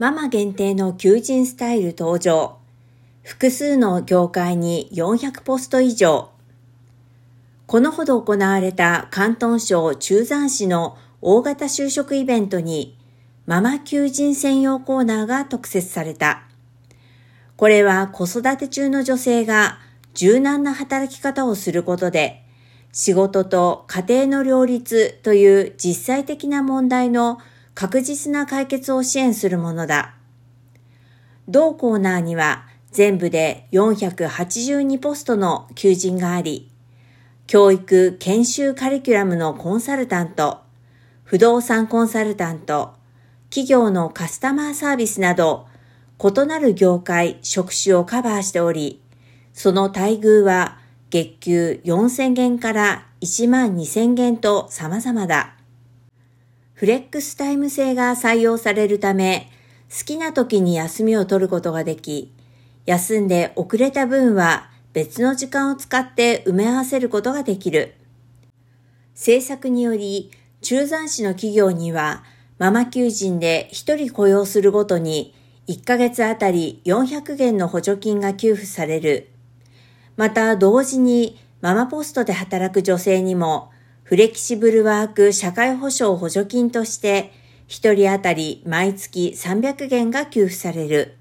ママ限定の求人スタイル登場。複数の業界に400ポスト以上。このほど行われた関東省中山市の大型就職イベントに、ママ求人専用コーナーが特設された。これは子育て中の女性が柔軟な働き方をすることで、仕事と家庭の両立という実際的な問題の確実な解決を支援するものだ。同コーナーには全部で482ポストの求人があり、教育研修カリキュラムのコンサルタント、不動産コンサルタント、企業のカスタマーサービスなど、異なる業界、職種をカバーしており、その待遇は月給4000元から1万2000元と様々だ。フレックスタイム制が採用されるため、好きな時に休みを取ることができ、休んで遅れた分は別の時間を使って埋め合わせることができる。政策により、中山市の企業には、ママ求人で1人雇用するごとに1ヶ月あたり400元の補助金が給付される。また同時にママポストで働く女性にもフレキシブルワーク社会保障補助金として、一人当たり毎月300元が給付される。